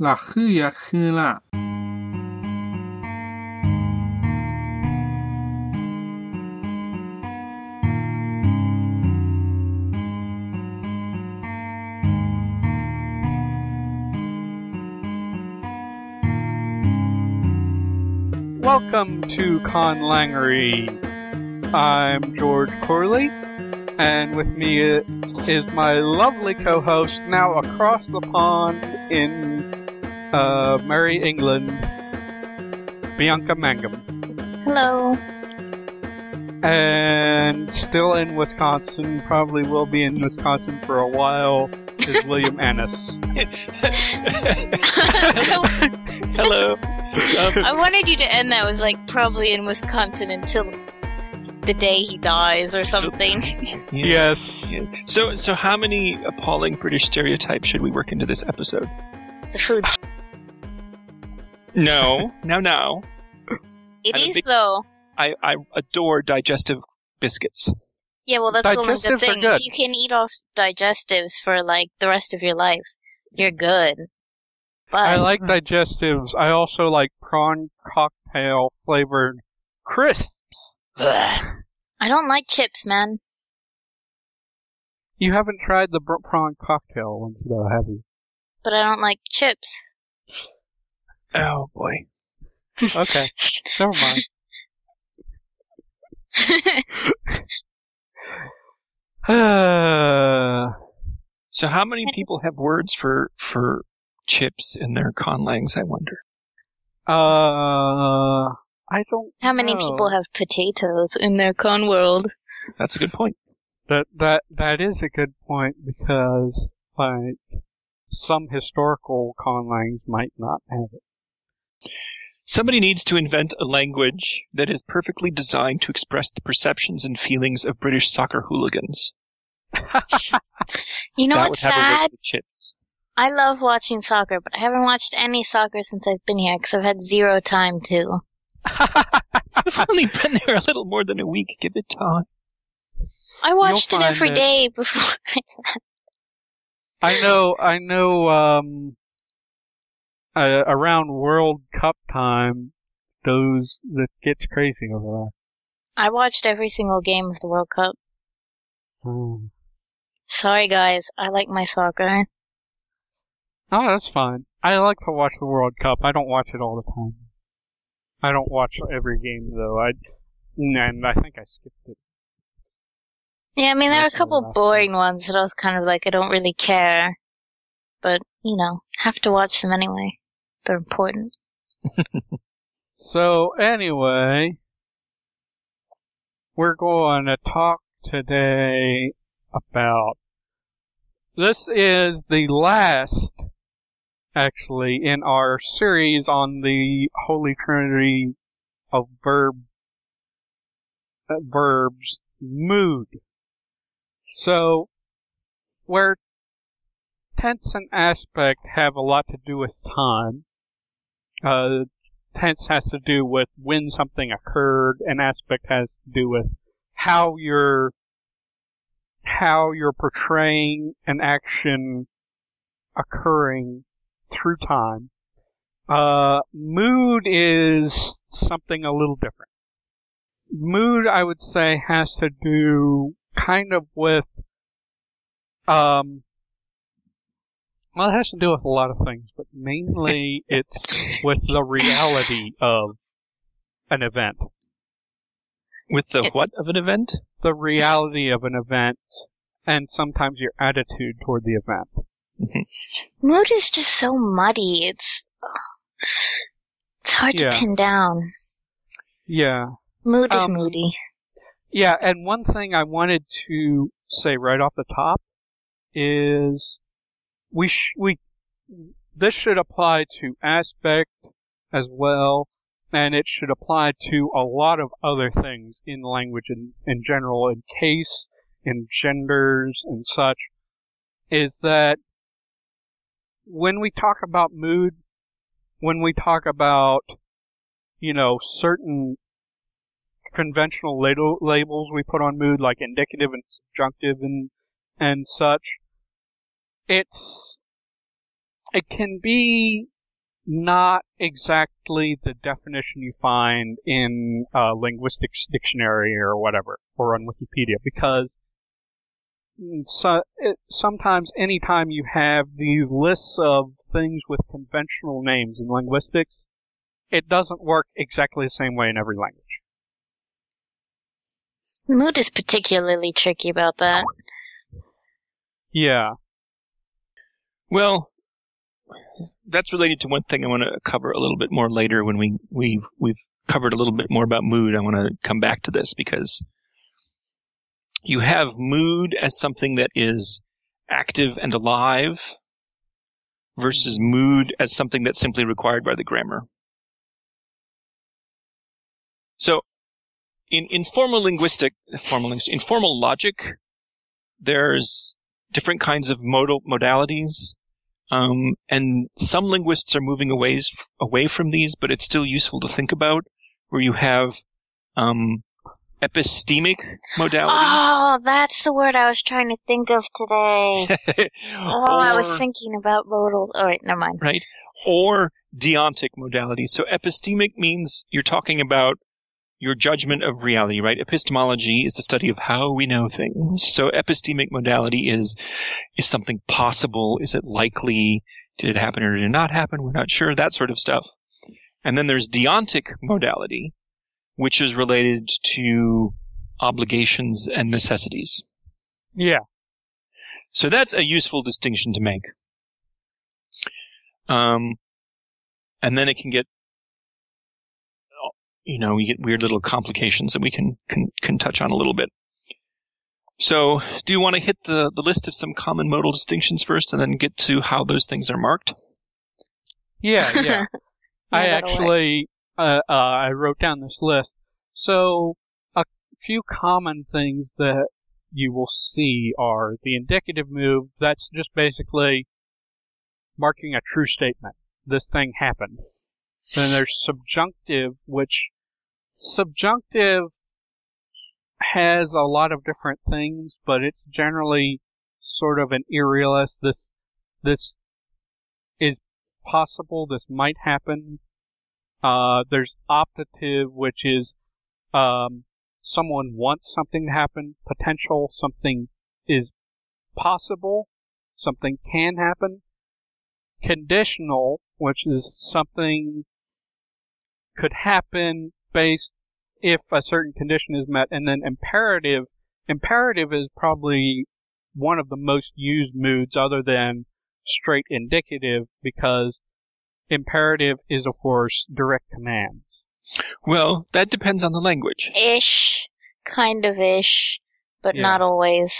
la. Welcome to Conlangery. I'm George Corley, and with me is my lovely co host, now across the pond in uh, Merry England, Bianca Mangum, Hello. and still in Wisconsin, probably will be in Wisconsin for a while, is William Annis. Hello. Um, I wanted you to end that with like probably in Wisconsin until the day he dies or something. Yes. so, so how many appalling British stereotypes should we work into this episode? the food's No, no, no. it I don't is think- though. I, I adore digestive biscuits. Yeah, well that's the only good thing. good. If you can eat off digestives for like the rest of your life, you're good. But I like hmm. digestives. I also like prawn cocktail flavored crisps. I don't like chips, man. You haven't tried the br- prawn cocktail ones though, have you? But I don't like chips. Oh boy. Okay, never mind. uh, So, how many people have words for for chips in their conlangs? I wonder. uh, I don't. How many know. people have potatoes in their con world? That's a good point. That that that is a good point because like some historical conlangs might not have it. Somebody needs to invent a language that is perfectly designed to express the perceptions and feelings of British soccer hooligans. You know that what's would have a word sad? for. I love watching soccer, but I haven't watched any soccer since I've been here because I've had zero time to. I've only been there a little more than a week. Give it time. I watched it find every that- day before. I know, I know. Um, uh, around World Cup time, those that gets crazy over there. I watched every single game of the World Cup. Hmm. Sorry, guys. I like my soccer. Oh, that's fine. I like to watch the World Cup. I don't watch it all the time. I don't watch every game though. I and I think I skipped it. Yeah, I mean, there are a Most of the couple boring ones that I was kind of like, I don't really care. But, you know, have to watch them anyway. Important. So anyway, we're going to talk today about this is the last actually in our series on the Holy Trinity of verb uh, verbs mood. So where tense and aspect have a lot to do with time, uh, tense has to do with when something occurred, and aspect has to do with how you're how you're portraying an action occurring through time. Uh, mood is something a little different. Mood, I would say, has to do kind of with um, well, it has to do with a lot of things, but mainly it's with the reality of an event. With the what of an event? The reality of an event, and sometimes your attitude toward the event. Mood is just so muddy. It's, it's hard Yeah. to pin down. Yeah. Mood is Um, moody. Yeah, and one thing I wanted to say right off the top is we sh- we this should apply to aspect as well, and it should apply to a lot of other things in language in, in general, in case, in genders and such, is that when we talk about mood, when we talk about, you know, certain conventional label, labels we put on mood, like indicative and subjunctive and and such. It's it can be not exactly the definition you find in a linguistics dictionary or whatever, or on Wikipedia, because so, it, sometimes anytime you have these lists of things with conventional names in linguistics, it doesn't work exactly the same way in every language. Mood is particularly tricky about that. Yeah. Well, that's related to one thing I want to cover a little bit more later when we we we've covered a little bit more about mood. I want to come back to this because you have mood as something that is active and alive versus mm-hmm. mood as something that's simply required by the grammar. So, in informal linguistic, formal, informal logic, there's different kinds of modal modalities um, and some linguists are moving away, away from these, but it's still useful to think about where you have um, epistemic modality. Oh, that's the word I was trying to think of today. oh, or, I was thinking about modal. Oh, wait, never mind. Right. Or deontic modality. So epistemic means you're talking about your judgment of reality, right? Epistemology is the study of how we know things. So epistemic modality is, is something possible? Is it likely? Did it happen or did it not happen? We're not sure. That sort of stuff. And then there's deontic modality, which is related to obligations and necessities. Yeah. So that's a useful distinction to make. Um, and then it can get you know, we get weird little complications that we can, can, can touch on a little bit. So, do you want to hit the, the list of some common modal distinctions first and then get to how those things are marked? Yeah, yeah. Yeah, I actually, uh, uh, I wrote down this list. So, a few common things that you will see are the indicative move. That's just basically marking a true statement. This thing happened. Then there's subjunctive, which subjunctive has a lot of different things, but it's generally sort of an irrealist. This, this is possible. This might happen. Uh, there's optative, which is, um, someone wants something to happen. Potential, something is possible. Something can happen. Conditional, which is something could happen based if a certain condition is met. And then imperative, imperative is probably one of the most used moods other than straight indicative because imperative is of course direct commands. Well, that depends on the language. Ish. Kind of ish. But Yeah. not always.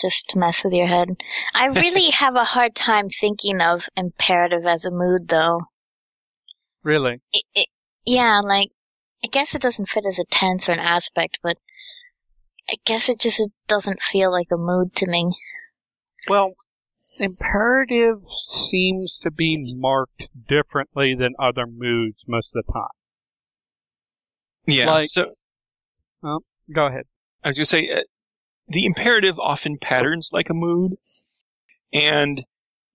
Just to mess with your head. I really have a hard time thinking of imperative as a mood, though. Really? It, it, yeah, like, I guess it doesn't fit as a tense or an aspect, but I guess it just doesn't feel like a mood to me. Well, imperative seems to be marked differently than other moods most of the time. Yeah. Like- so Go ahead. I was going to say, uh, the imperative often patterns like a mood, and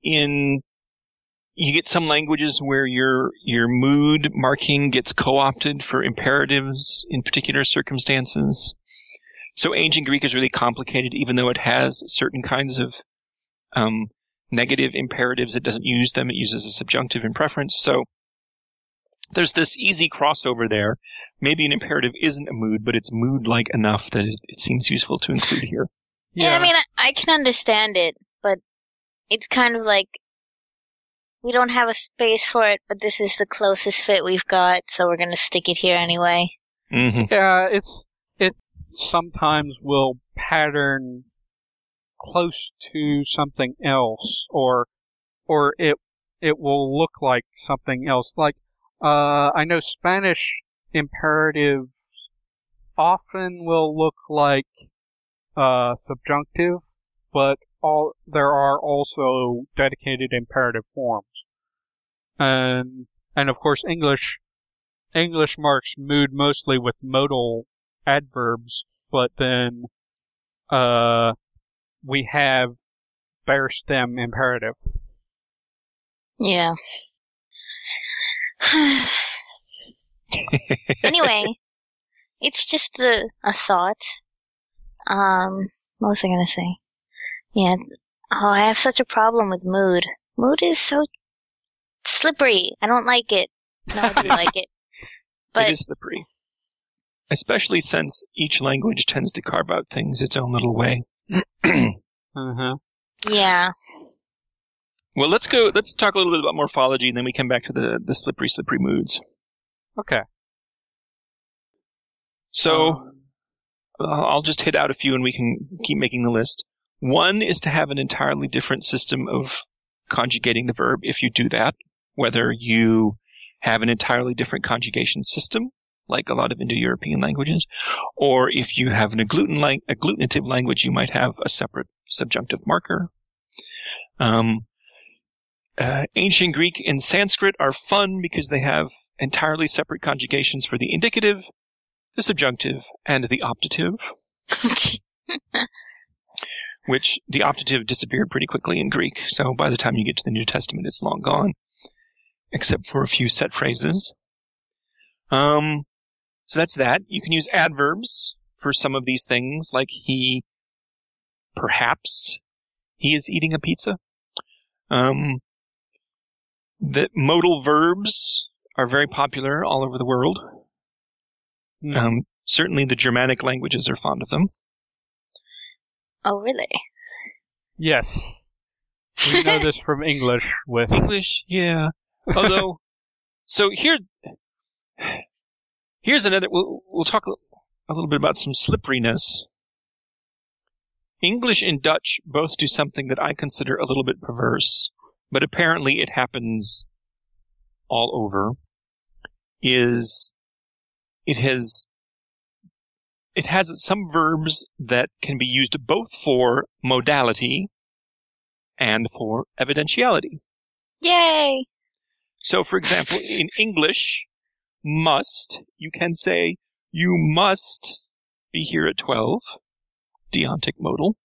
in you get some languages where your your mood marking gets co-opted for imperatives in particular circumstances. So ancient Greek is really complicated, even though it has certain kinds of um, negative imperatives. It doesn't use them; it uses a subjunctive in preference. So there's this easy crossover there. Maybe an imperative isn't a mood, but it's mood-like enough that it, it seems useful to include here. Yeah, I mean, I, I can understand it, but it's kind of like we don't have a space for it, but this is the closest fit we've got, so we're gonna stick it here anyway. Mm-hmm. Yeah, it's it sometimes will pattern close to something else, or or it it will look like something else. Like uh, I know Spanish imperatives often will look like uh, subjunctive, but all there are also dedicated imperative forms, and and of course English English marks mood mostly with modal adverbs, but then uh, we have bare stem imperative. Yeah. anyway, it's just a, a thought. Um, what was I gonna say? Yeah. Oh, I have such a problem with mood. Mood is so slippery. I don't like it. No, I do like it. But it is slippery. Especially since each language tends to carve out things its own little way. Uh-huh. yeah, Well, let's go. Let's talk a little bit about morphology, and then we come back to the the slippery, slippery moods. Okay. So Um, I'll I'll just hit out a few, and we can keep making the list. One is to have an entirely different system of conjugating the verb. If you do that, whether you have an entirely different conjugation system, like a lot of Indo-European languages, or if you have an agglutinin lang- agglutinative language, you might have a separate subjunctive marker. Um, uh, ancient Greek and Sanskrit are fun because they have entirely separate conjugations for the indicative, the subjunctive, and the optative, which the optative disappeared pretty quickly in Greek. So by the time you get to the New Testament, it's long gone, except for a few set phrases. Um, so that's that. You can use adverbs for some of these things, like he, perhaps, he is eating a pizza. Um, the modal verbs are very popular all over the world. Hmm. Um, certainly the Germanic languages are fond of them. oh really? yes. We know this from English with English, yeah. Although, so here, here's another. We'll, we'll talk a little bit about some slipperiness. English and Dutch both do something that I consider a little bit perverse, but apparently it happens all over. Is it has it has some verbs that can be used both for modality and for evidentiality. Yay! So, for example, in English, must, you can say, you must be here at 12, deontic modal.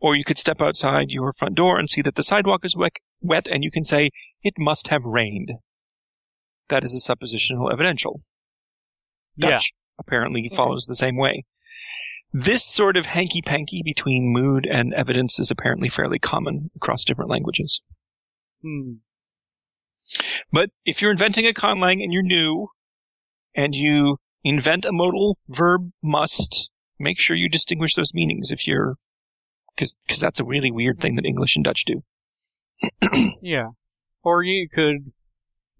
Or you could step outside your front door and see that the sidewalk is wet, wet and you can say, it must have rained. That is a suppositional evidential. yeah. Dutch apparently Yeah. follows the same way. This sort of hanky-panky between mood and evidence is apparently fairly common across different languages. Hmm. But if you're inventing a conlang and you're new, and you invent a modal verb must, make sure you distinguish those meanings if you're, because because that's a really weird thing that English and Dutch do. Yeah. Or you could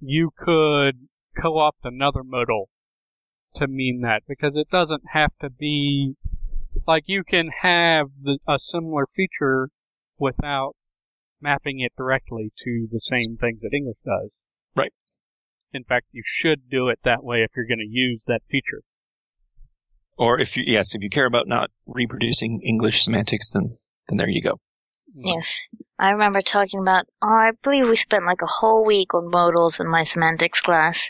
you could co-opt another modal to mean that because it doesn't have to be like you can have the, a similar feature without mapping it directly to the same things that English does. Right. In fact, you should do it that way if you're going to use that feature. Or if you, yes, if you care about not reproducing English semantics, then, then there you go. Mm. Yes. I remember talking about, oh, I believe we spent like a whole week on modals in my semantics class.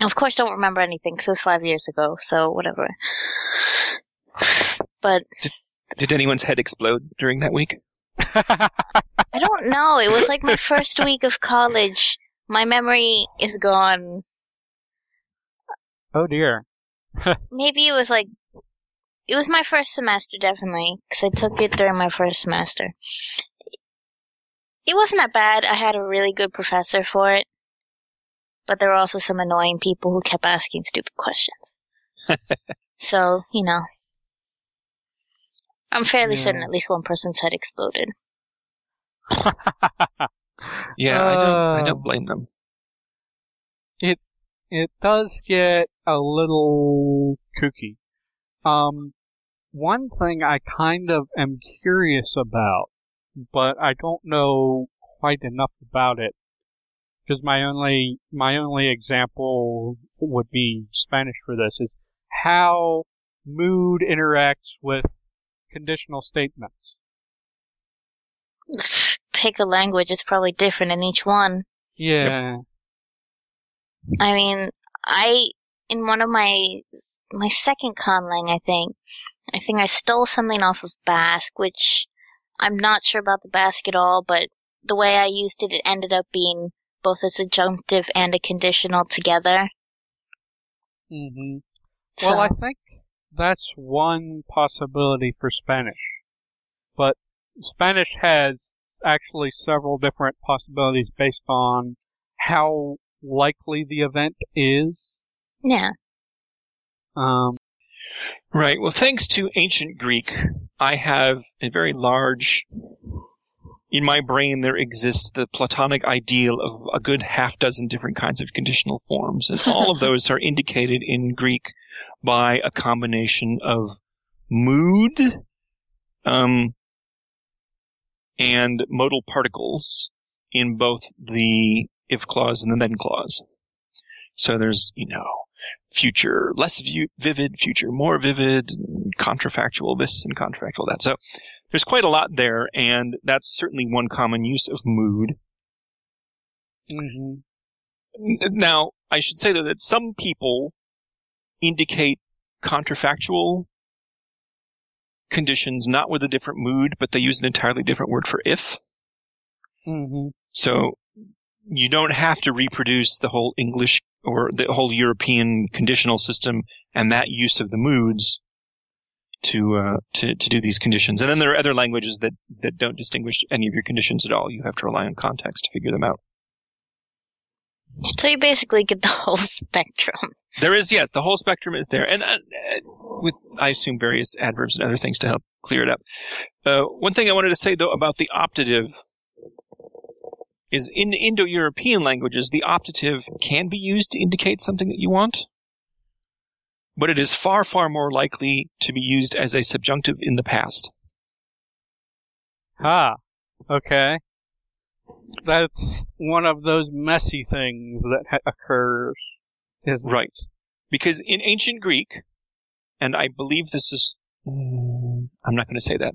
Of course, don't remember anything 'cause it was five years ago, so whatever. But Did anyone's head explode during that week? I don't know. It was like my first week of college. My memory is gone. oh dear. Maybe it was like, it was my first semester, definitely, because I took it during my first semester. It wasn't that bad. I had a really good professor for it. But there were also some annoying people who kept asking stupid questions. so, you know. I'm fairly Yeah. certain at least one person's head exploded. Yeah, I don't, I don't blame them. It it does get a little kooky. Um, one thing I kind of am curious about, but I don't know quite enough about it, because my only my only example would be Spanish for this is how mood interacts with conditional statements. Pick a language, it's probably different in each one. Yeah. I mean, I in one of my my second conlang, I think, I think I stole something off of Basque, which I'm not sure about the Basque at all, but the way I used it, it ended up being both a subjunctive and a conditional together. Mm hmm So, Well, I think that's one possibility for Spanish. But Spanish has actually several different possibilities based on how likely the event is. yeah. Um, Right. Well, thanks to ancient Greek, I have a very large. In my brain, there exists the Platonic ideal of a good half dozen different kinds of conditional forms, and all of those are indicated in Greek by a combination of mood, um, and modal particles in both the if clause and the then clause. So there's, you know, future less vu- vivid, future more vivid, contrafactual this and contrafactual that. So there's quite a lot there, and that's certainly one common use of mood. mhm. Now, I should say though that some people indicate contrafactual conditions not with a different mood, but they use an entirely different word for if. Mhm. So you don't have to reproduce the whole English or the whole European conditional system and that use of the moods to uh, to to do these conditions. And then there are other languages that that don't distinguish any of your conditions at all. You have to rely on context to figure them out. So you basically get the whole spectrum. There is yes, the whole spectrum is there, and uh, uh, with I assume various adverbs and other things to help clear it up. Uh, one thing I wanted to say though about the optative is in Indo-European languages, the optative can be used to indicate something that you want, but it is far far more likely to be used as a subjunctive in the past. Ah, okay. That's one of those messy things that ha- occurs. Right. Because in ancient Greek, and I believe this is, mm, I'm not going to say that.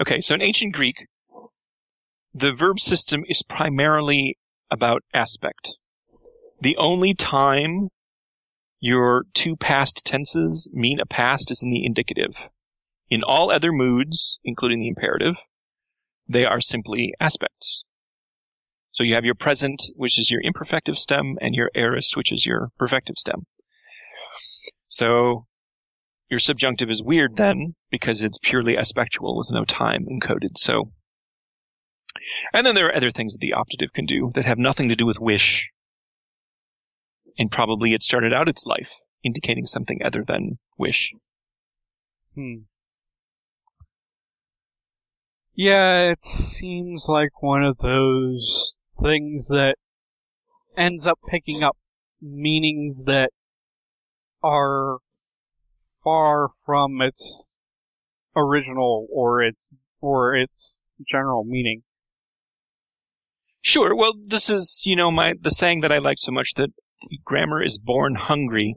Okay, so in ancient Greek, the verb system is primarily about aspect. The only time your two past tenses mean a past is in the indicative. In all other moods, including the imperative, they are simply aspects. So you have your present, which is your imperfective stem, and your aorist, which is your perfective stem. So your subjunctive is weird then, because it's purely aspectual with no time encoded. So, and then there are other things that the optative can do that have nothing to do with wish. And probably it started out its life indicating something other than wish. Hmm. Yeah, it seems like one of those things that ends up picking up meanings that are far from its original or its or its general meaning. Sure. Well, this is, you know, my, the saying that I like so much that grammar is born hungry.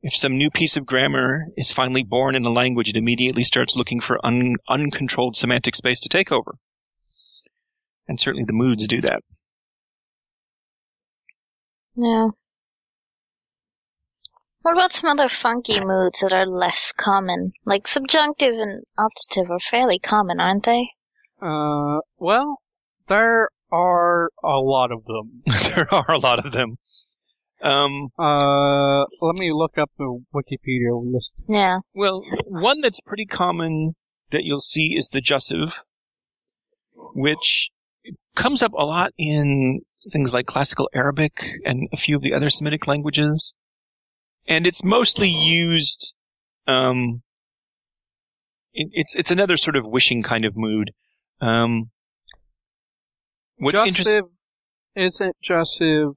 If some new piece of grammar is finally born in a language, it immediately starts looking for un, uncontrolled semantic space to take over. And certainly the moods do that. Yeah. What about some other funky moods that are less common? Like subjunctive and optative are fairly common, aren't they? Uh, well, there are a lot of them. there are a lot of them. Um, Uh, let me look up the Wikipedia list. Yeah. well, one that's pretty common that you'll see is the jussive, which comes up a lot in things like classical Arabic and a few of the other Semitic languages. And it's mostly used, um, it, it's, it's another sort of wishing kind of mood. Um, what's interesting, isn't jussive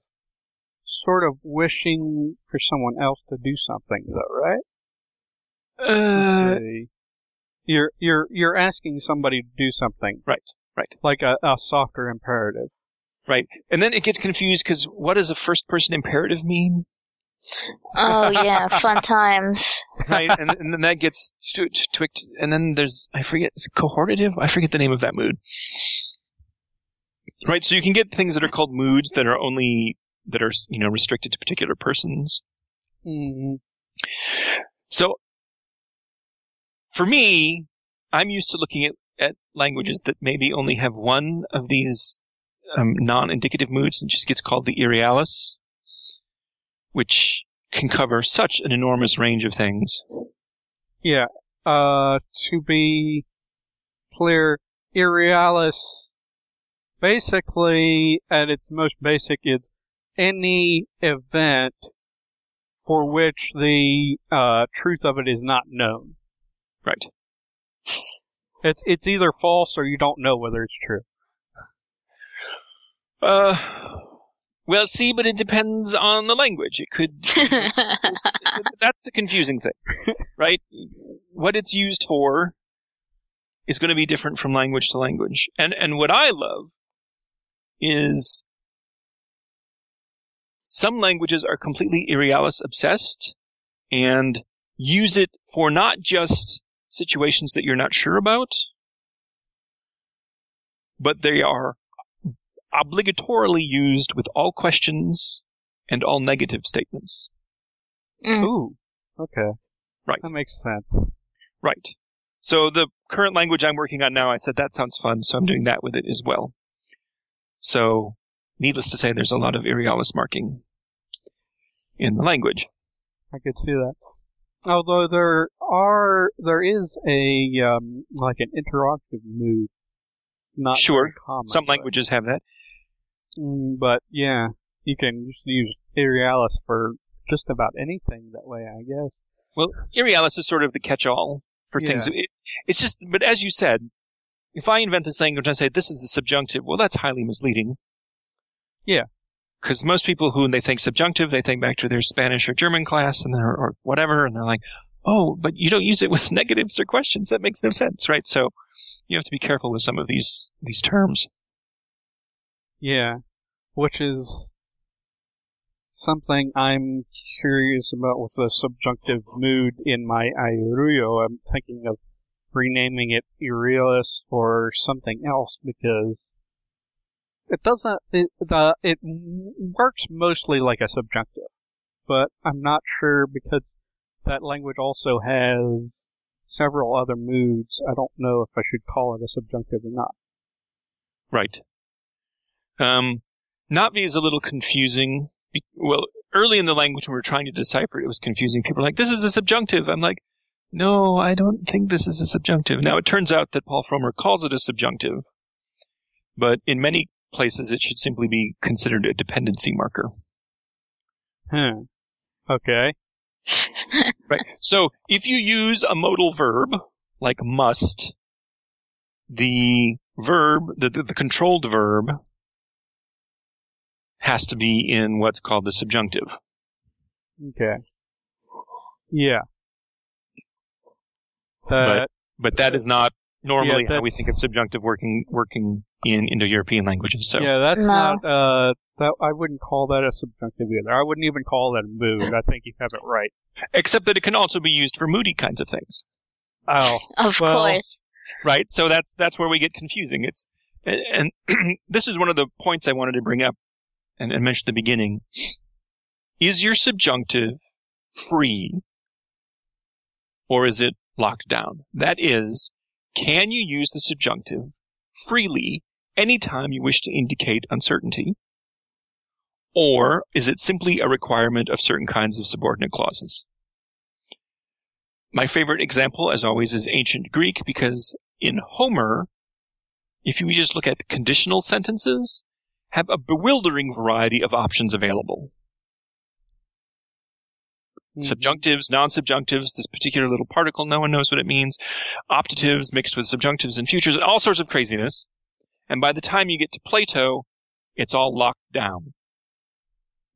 sort of wishing for someone else to do something though, right? uh, Okay. You're you're you're asking somebody to do something. Right, right. Like a, a softer imperative. right. And then it gets confused because what does a first person imperative mean? Oh yeah, fun times. right? and, and then that gets tw- tw- twicked, and then there's I forget is it cohortative. I forget the name of that mood. Right, so you can get things that are called moods that are only that are you know restricted to particular persons. Mm-hmm. So for me, I'm used to looking at at languages that maybe only have one of these um, non-indicative moods. and just gets called the irrealis, which can cover such an enormous range of things. Yeah. Uh, to be clear, irrealis basically at its most basic is any event for which the uh, truth of it is not known. Right. It's it's either false or you don't know whether it's true. Uh, well, see, but it depends on the language. It could. that's the confusing thing, right? What it's used for is going to be different from language to language. And and what I love is some languages are completely irrealis obsessed and use it for not just situations that you're not sure about, but they are obligatorily used with all questions and all negative statements. Mm. Ooh. Okay. Right. That makes sense. Right. So the current language I'm working on now, I said that sounds fun, so I'm doing that with it as well. So, needless to say, there's a lot of irrealis marking in the language. I could see that. Although there are, there is a um, like an interactive mood. Not Sure. common, Some but- languages have that. Mm, but yeah, you can just use irrealis for just about anything that way, I guess. Well, irrealis is sort of the catch-all for things. It, it's just, but as you said, if I invent this language and I say this is the subjunctive, well, that's highly misleading. Yeah. Because most people who, when they think subjunctive, they think back to their Spanish or German class and or, or whatever, and they're like, oh, but you don't use it with negatives or questions. That makes no sense, right? So you have to be careful with some of these these terms. Yeah, which is something I'm curious about with the subjunctive mood in my Airuyo. I'm thinking of renaming it Irrealis or something else because it doesn't, it, the, it works mostly like a subjunctive, but I'm not sure because that language also has several other moods. I don't know if I should call it a subjunctive or not. Right. Um, Na'vi is a little confusing. Well, early in the language when we were trying to decipher it, it was confusing. People were like, this is a subjunctive. I'm like, no, I don't think this is a subjunctive. Now, it turns out that Paul Frommer calls it a subjunctive, but in many places it should simply be considered a dependency marker. Hmm. Okay. Right. So, if you use a modal verb, like must, the verb, the, the, the controlled verb, has to be in what's called the subjunctive. Okay. Yeah. That, But that is not normally Yeah, how we think of subjunctive working working in Indo-European languages. So, yeah, that's No. not, uh, that, I wouldn't call that a subjunctive either. I wouldn't even call that a mood. I think you have it right. except that it can also be used for moody kinds of things, Oh. Of Well- course. right? So that's that's where we get confusing. It's and, and this is one of the points I wanted to bring up and, and mention at the beginning. Is your subjunctive free or is it locked down? That is, can you use the subjunctive freely anytime you wish to indicate uncertainty? Or is it simply a requirement of certain kinds of subordinate clauses? My favorite example, as always, is ancient Greek because in Homer, if you just look at conditional sentences, have a bewildering variety of options available. Mhm. Subjunctives, non-subjunctives, this particular little particle, no one knows what it means. Optatives mixed with subjunctives and futures, and all sorts of craziness. And by the time you get to Plato, it's all locked down.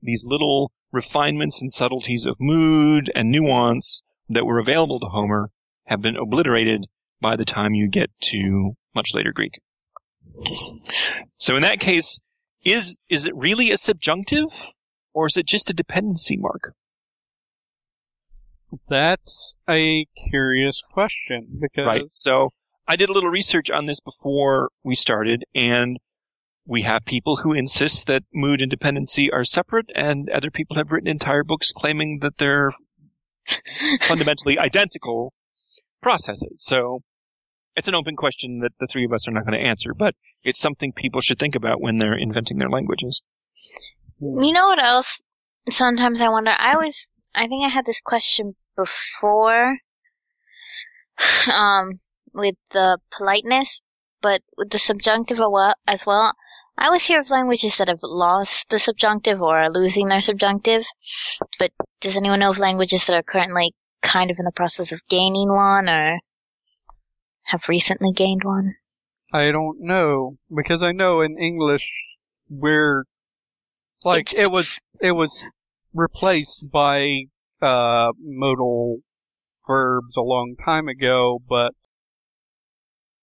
These little refinements and subtleties of mood and nuance that were available to Homer have been obliterated by the time you get to much later Greek. So in that case, is is it really a subjunctive, or is it just a dependency mark? That's a curious question because Right. So I did a little research on this before we started, and we have people who insist that mood and dependency are separate, and other people have written entire books claiming that they're fundamentally identical processes. So it's an open question that the three of us are not going to answer, but it's something people should think about when they're inventing their languages. You know what else? Sometimes I wonder. I always, I think I had this question before, um, with the politeness, but with the subjunctive as well. I always hear of languages that have lost the subjunctive or are losing their subjunctive. But does anyone know of languages that are currently kind of in the process of gaining one or have recently gained one? I don't know because I know in English we're like It's- it was it was replaced by uh modal verbs a long time ago, but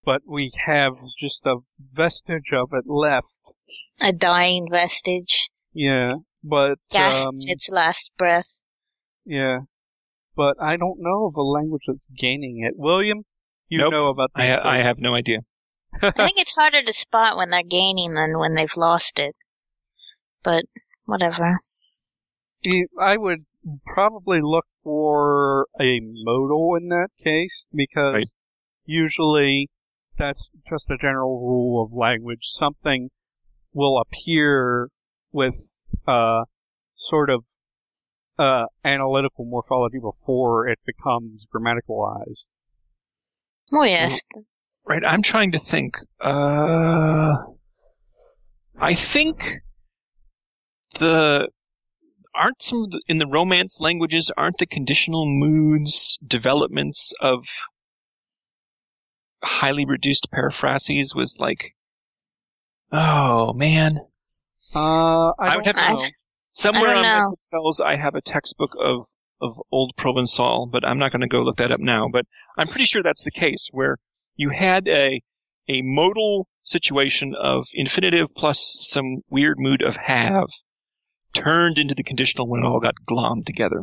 but we have just a vestige of it left. A dying vestige, Yeah, but gasped um, its last breath. yeah, but I don't know of a language that's gaining it. William, you Nope. know about I, I have no idea. I think it's harder to spot when they're gaining than when they've lost it. But whatever. I would probably look for a modal in that case because Right. usually that's just a general rule of language. Something will appear with uh, sort of uh, analytical morphology before it becomes grammaticalized. Oh yes. Right, I'm trying to think. Uh, I think the aren't some of the, in the romance languages aren't the conditional moods developments of highly reduced paraphrases with like oh man Uh, I, I don't would have to- know. somewhere I don't on my know. bookshelves I have a textbook of of old Provençal, but I'm not going to go look that up now. But I'm pretty sure that's the case where you had a a modal situation of infinitive plus some weird mood of have turned into the conditional when it all got glommed together.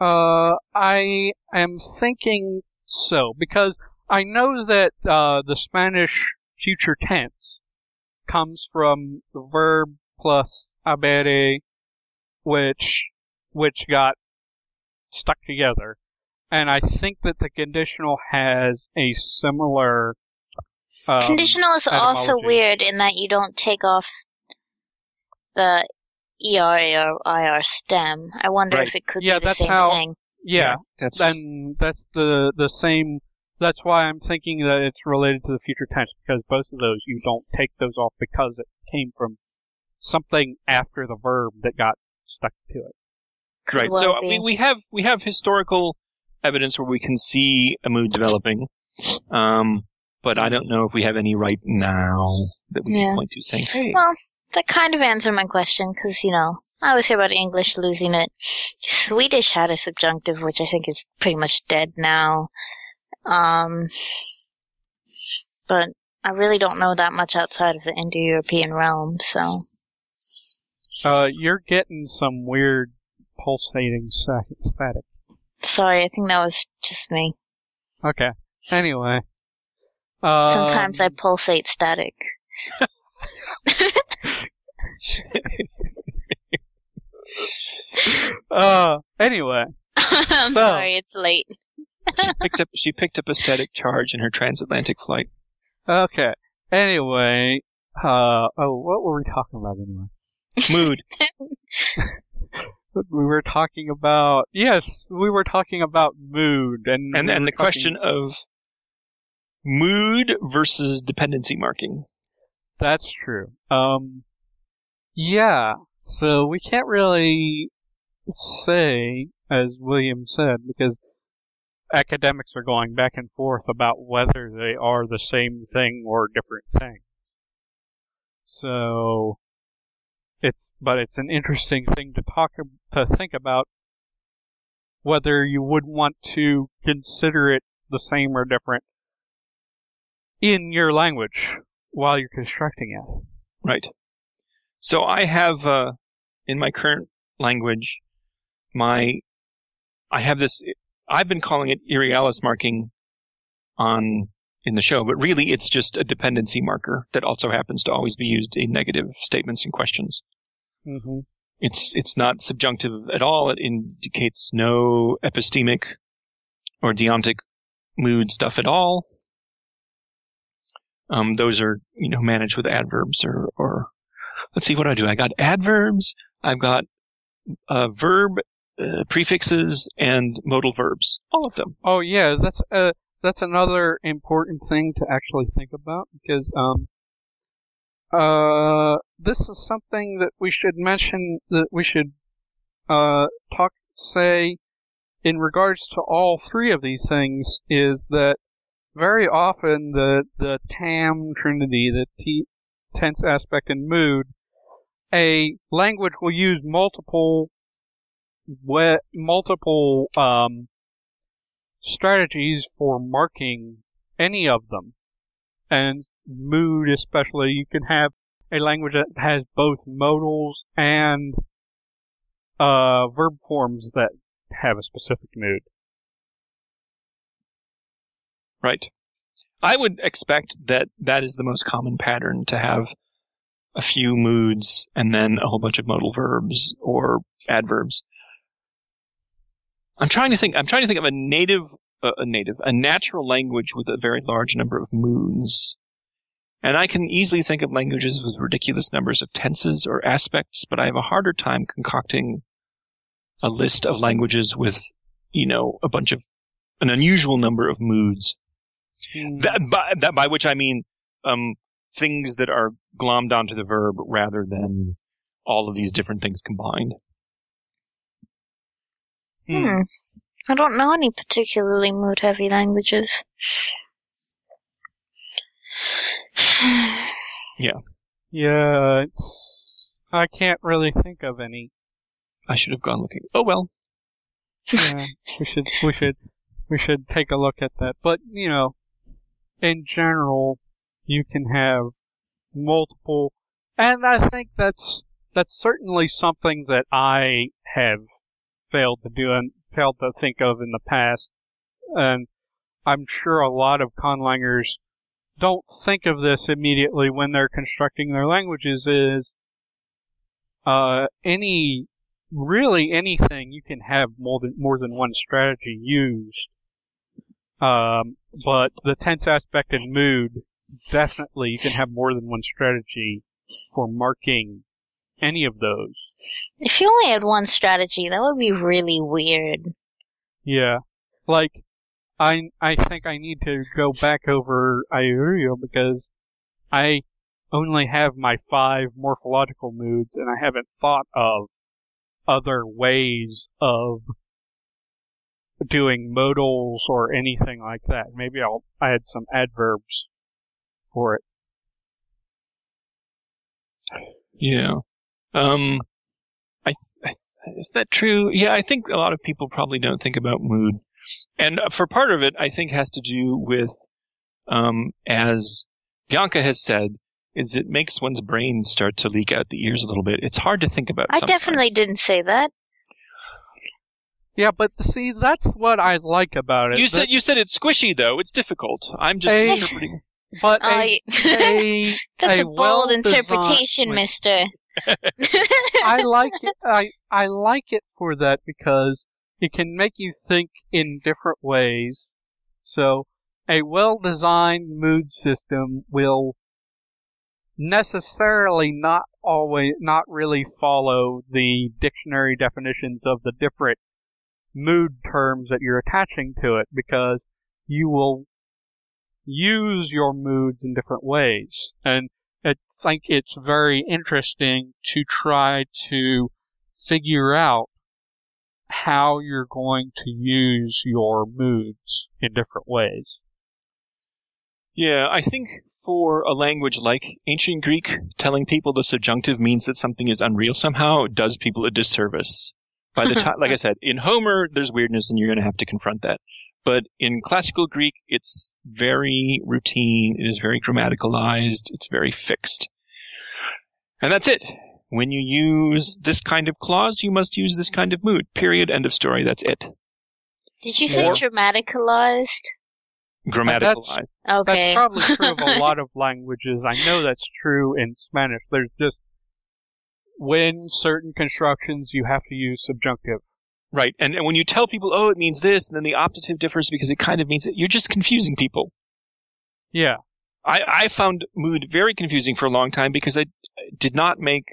Uh, I am thinking so because I know that uh, the Spanish future tense comes from the verb plus habere, which which got stuck together, and I think that the conditional has a similar. Um, Conditional is also weird in that you don't take off the ER or IR stem. I wonder Right. if it could Yeah, be the that's same how- thing. Yeah, that's then that's the the same. That's why I'm thinking that it's related to the future tense because both of those you don't take those off because it came from something after the verb that got stuck to it. Could right. well so be. we, we have we have historical evidence where we can see a mood developing, um, but I don't know if we have any right now that we Yeah. can point to saying, "Hey, Well, that kind of answered my question because you know I always hear about English losing it. Swedish had a subjunctive, which I think is pretty much dead now. Um, but I really don't know that much outside of the Indo-European realm, so Uh, you're getting some weird pulsating static. sorry. I think that was just me. Okay. Anyway. Um, Sometimes I pulsate static. Uh, anyway. I'm So- sorry, it's late. She picked up she picked up a static charge in her transatlantic flight." Okay. Anyway. Uh, oh, what were we talking about anyway? Mood. We were talking about yes, we were talking about mood and and we and the talking- question of mood versus dependency marking. That's true. Um, yeah. So we can't really say, as William said, because academics are going back and forth about whether they are the same thing or different things. So it's, but it's an interesting thing to talk to think about whether you would want to consider it the same or different in your language while you're constructing it. Right. So I have uh, in my current language, my I have this. I've been calling it irrealis marking on in the show, but really it's just a dependency marker that also happens to always be used in negative statements and questions. Mm-hmm. It's it's not subjunctive at all. It indicates no epistemic or deontic mood stuff at all. Um, those are you know managed with adverbs or or let's see what I do. I got adverbs. I've got a verb uh, prefixes and modal verbs. All of them. Oh yeah, that's uh that's another important thing to actually think about because um uh this is something that we should mention that we should uh talk say in regards to all three of these things is that very often the the TAM trinity, the T, tense aspect and mood, a language will use multiple we- multiple um, strategies for marking any of them, and mood especially. You can have a language that has both modals and uh, verb forms that have a specific mood. Right. I would expect that that is the most common pattern to have a few moods and then a whole bunch of modal verbs or adverbs. I'm trying to think. I'm trying to think of a native, uh, a native, a natural language with a very large number of moods, and I can easily think of languages with ridiculous numbers of tenses or aspects. But I have a harder time concocting a list of languages with, you know, a bunch of an unusual number of moods. That by, that by which I mean um, things that are glommed onto the verb rather than all of these different things combined. Hmm. I don't know any particularly mood heavy languages. Yeah, Yeah. I can't really think of any. I should have gone looking. Oh well. Yeah, we should we should we should take a look at that. But you know, in general, you can have multiple, and I think that's that's certainly something that I have failed to do and failed to think of in the past, and I'm sure a lot of conlangers don't think of this immediately when they're constructing their languages. Is uh, any really anything you can have more than more than one strategy used. Um, but the tense aspect and mood definitely you can have more than one strategy for marking any of those. If you only had one strategy, that would be really weird. Yeah, like I I think I need to go back over Iurio because I only have my five morphological moods and I haven't thought of other ways of doing modals or anything like that. Maybe I'll add some adverbs for it. Yeah. Um, I, I is that true? Yeah, I think a lot of people probably don't think about mood, and for part of it, I think has to do with, um, as Bianca has said, is it makes one's brain start to leak out the ears a little bit. It's hard to think about. I sometimes. definitely didn't say that. Yeah, but see, that's what I like about it. You said you said it's squishy though. It's difficult. I'm just Hey. interpreting. but Oh, a, y- a That's a a bold well-designed- interpretation, mister. I like it. I I like it for that because it can make you think in different ways. So, a well-designed mood system will necessarily not always not really follow the dictionary definitions of the different mood terms that you're attaching to it because you will use your moods in different ways and think it's very interesting to try to figure out how you're going to use your moods in different ways. Yeah, I think for a language like ancient Greek, telling people the subjunctive means that something is unreal somehow does people a disservice. By the time, like I said, in Homer, there's weirdness and you're going to have to confront that. But in classical Greek, it's very routine. It is very grammaticalized. It's very fixed. And that's it. When you use this kind of clause, you must use this kind of mood. Period. End of story. That's it. Did you say Or- dramaticalized? Grammaticalized. Okay. That's probably true of a lot of languages. I know that's true in Spanish. There's just when certain constructions you have to use subjunctive. Right. And, and when you tell people, oh, it means this, and then the optative differs because it kind of means it, you're just confusing people. Yeah. I, I found mood very confusing for a long time because it did not make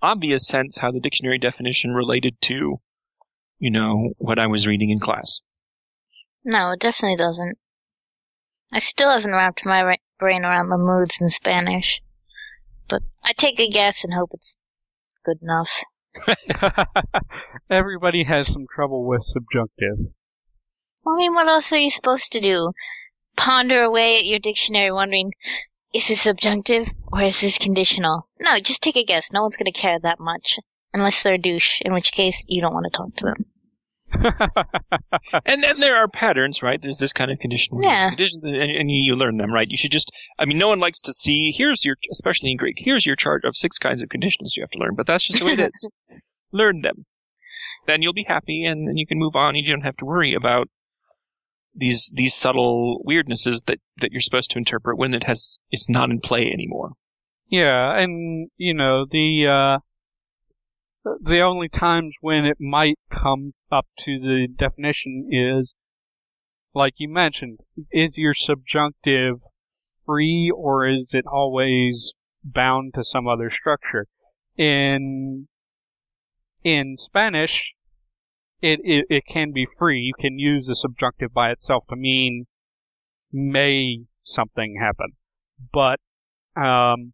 obvious sense how the dictionary definition related to, you know, what I was reading in class. No, it definitely doesn't. I still haven't wrapped my ra- brain around the moods in Spanish. But I take a guess and hope it's good enough. Everybody has some trouble with subjunctive. Well, I mean, what else are you supposed to do? Ponder away at your dictionary wondering, is this subjunctive or is this conditional? No, just take a guess. No one's gonna care that much. Unless they're a douche, in which case you don't want to talk to them. and and there are patterns, right? There's this kind of condition, Yeah. conditions, and, and you learn them, right? You should just, I mean, no one likes to see. Here's your, especially in Greek, here's your chart of six kinds of conditionals you have to learn, but that's just the way it is. learn them, then you'll be happy, and then you can move on. And you don't have to worry about these these subtle weirdnesses that that you're supposed to interpret when it has it's not in play anymore. Yeah, and you know the uh, the only times when it might come up to the definition is, like you mentioned, is your subjunctive free or is it always bound to some other structure? In in Spanish, it, it it can be free. You can use the subjunctive by itself to mean may something happen, but um,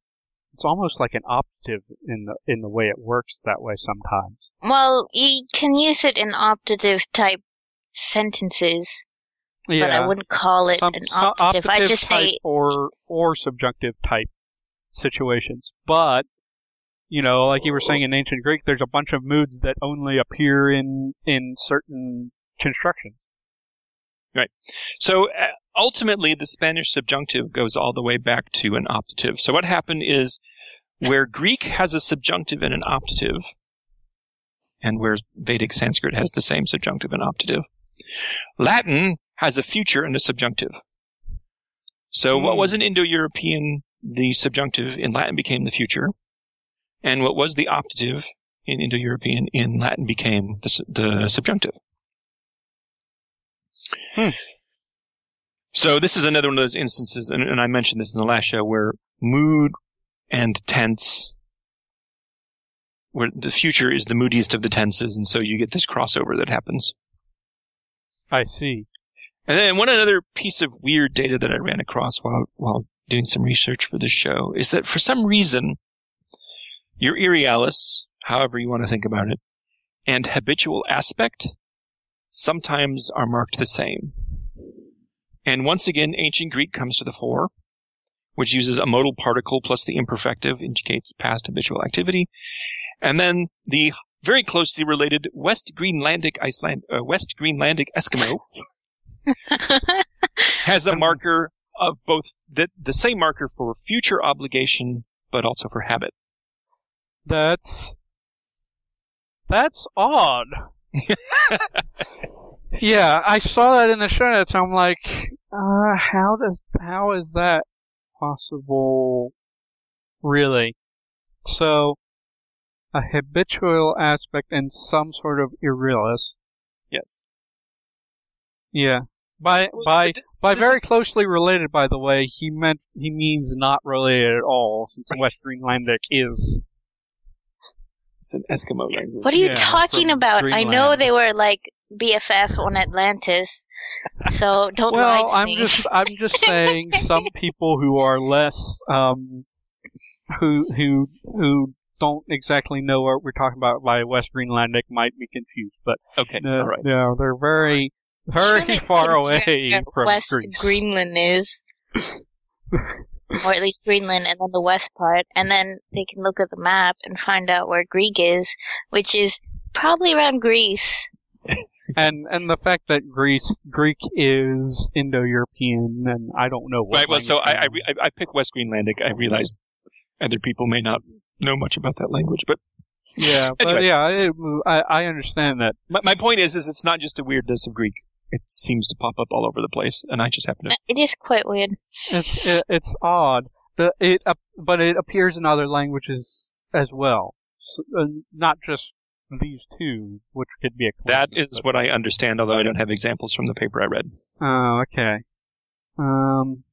it's almost like an optative in the in the way it works that way sometimes. Well, you can use it in optative type sentences, Yeah, but I wouldn't call it some- an some optative. I optative just type say, or or subjunctive type situations. But you know, like you were saying in ancient Greek, there's a bunch of moods that only appear in in certain constructions. Right. So uh, ultimately, the Spanish subjunctive goes all the way back to an optative. So what happened is where Greek has a subjunctive and an optative, and where Vedic Sanskrit has the same subjunctive and optative, Latin has a future and a subjunctive. So what Hmm. was an Indo-European, the subjunctive in Latin became the future, and what was the optative in Indo-European in Latin became the, the subjunctive. Hmm. So this is another one of those instances, and, and I mentioned this in the last show, where mood and tense, where the future is the moodiest of the tenses, and so you get this crossover that happens. I see. And then one other piece of weird data that I ran across while while doing some research for this show is that for some reason, your irrealis, however you want to think about it, and habitual aspect sometimes are marked the same. And once again, ancient Greek comes to the fore, which uses a modal particle plus the imperfective indicates past habitual activity. And then the very closely related West Greenlandic Iceland, uh, West Greenlandic Eskimo has a marker of both the, the same marker for future obligation, but also for habit. That's that's odd. yeah, I saw that in the show notes. I'm like, uh, how does how is that possible? Really? So, a habitual aspect and some sort of irrealis. Yes. Yeah. By Well, by this- by this very is- closely related, by the way, he meant he means not related at all, since West Greenlandic is It's an Eskimo language. what are you Yeah, talking from about? I know they were like BFF on Atlantis, so don't lie Well, to I'm me. just I'm just saying some people who are less um who who who don't exactly know what we're talking about by West Greenlandic might be confused, but Okay, no, all right. no, they're very very Surely far away from West Greece. Greenland is, or at least Greenland, and then the west part, and then they can look at the map and find out where Greek is, which is probably around Greece. and and the fact that Greece Greek is Indo-European, and I don't know what. Right. Well, so I I, language- re- I I picked West Greenlandic. I realize other people may not know much about that language, but yeah, but yeah, it, I I understand that. my, my point is, is it's not just a weirdness of Greek. It seems to pop up all over the place, and I just happen to. It is quite weird. It's it, it's odd. The it ap- but it appears in other languages as well, so, uh, not just these two, which could be a That coincidence, is but- what I understand, although I don't have examples from the paper I read. Oh, okay. Um.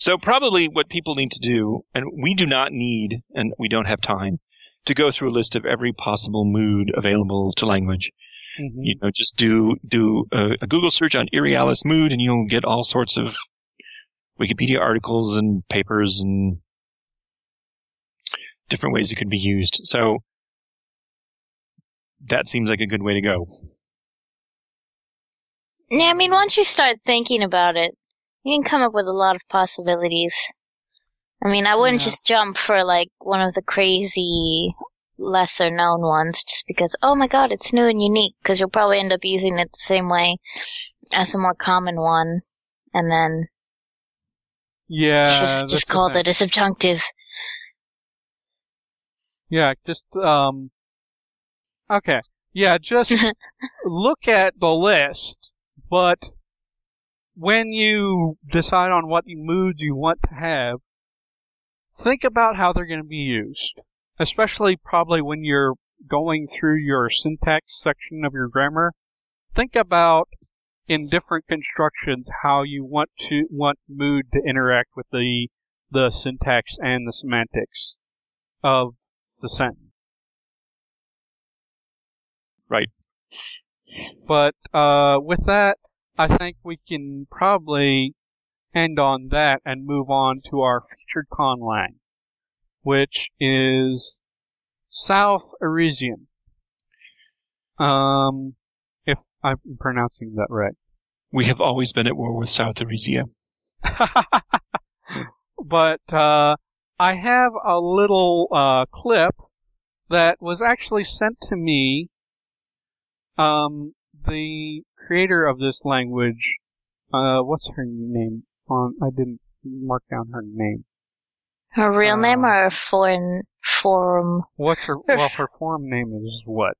So probably what people need to do, and we do not need, and we don't have time, to go through a list of every possible mood available to language. Mhm. You know, just do do a, a Google search on Irrealis mood, and you'll get all sorts of Wikipedia articles and papers and different ways it could be used. So that seems like a good way to go. Yeah, I mean, once you start thinking about it, you can come up with a lot of possibilities. I mean, I wouldn't Yeah. just jump for like one of the crazy, lesser known ones just because, oh my god, it's new and unique, because you'll probably end up using it the same way as a more common one, and then Yeah, just, that's just the called thing. it a subjunctive. Yeah, just um. Okay, yeah, just look at the list, but when you decide on what moods you want to have, think about how they're going to be used. Especially probably when you're going through your syntax section of your grammar. Think about in different constructions how you want to want mood to interact with the the syntax and the semantics of the sentence. Right. But uh, with that, I think we can probably end on that and move on to our featured conlang, which is South Eresian. Um, if I'm pronouncing that right. We have always been at war with South Eresia. but uh, I have a little uh, clip that was actually sent to me. Um, the creator of this language, uh, what's her name? On I didn't mark down her name. Her real name Uh, or a foreign forum What's her? Well, her forum name is what?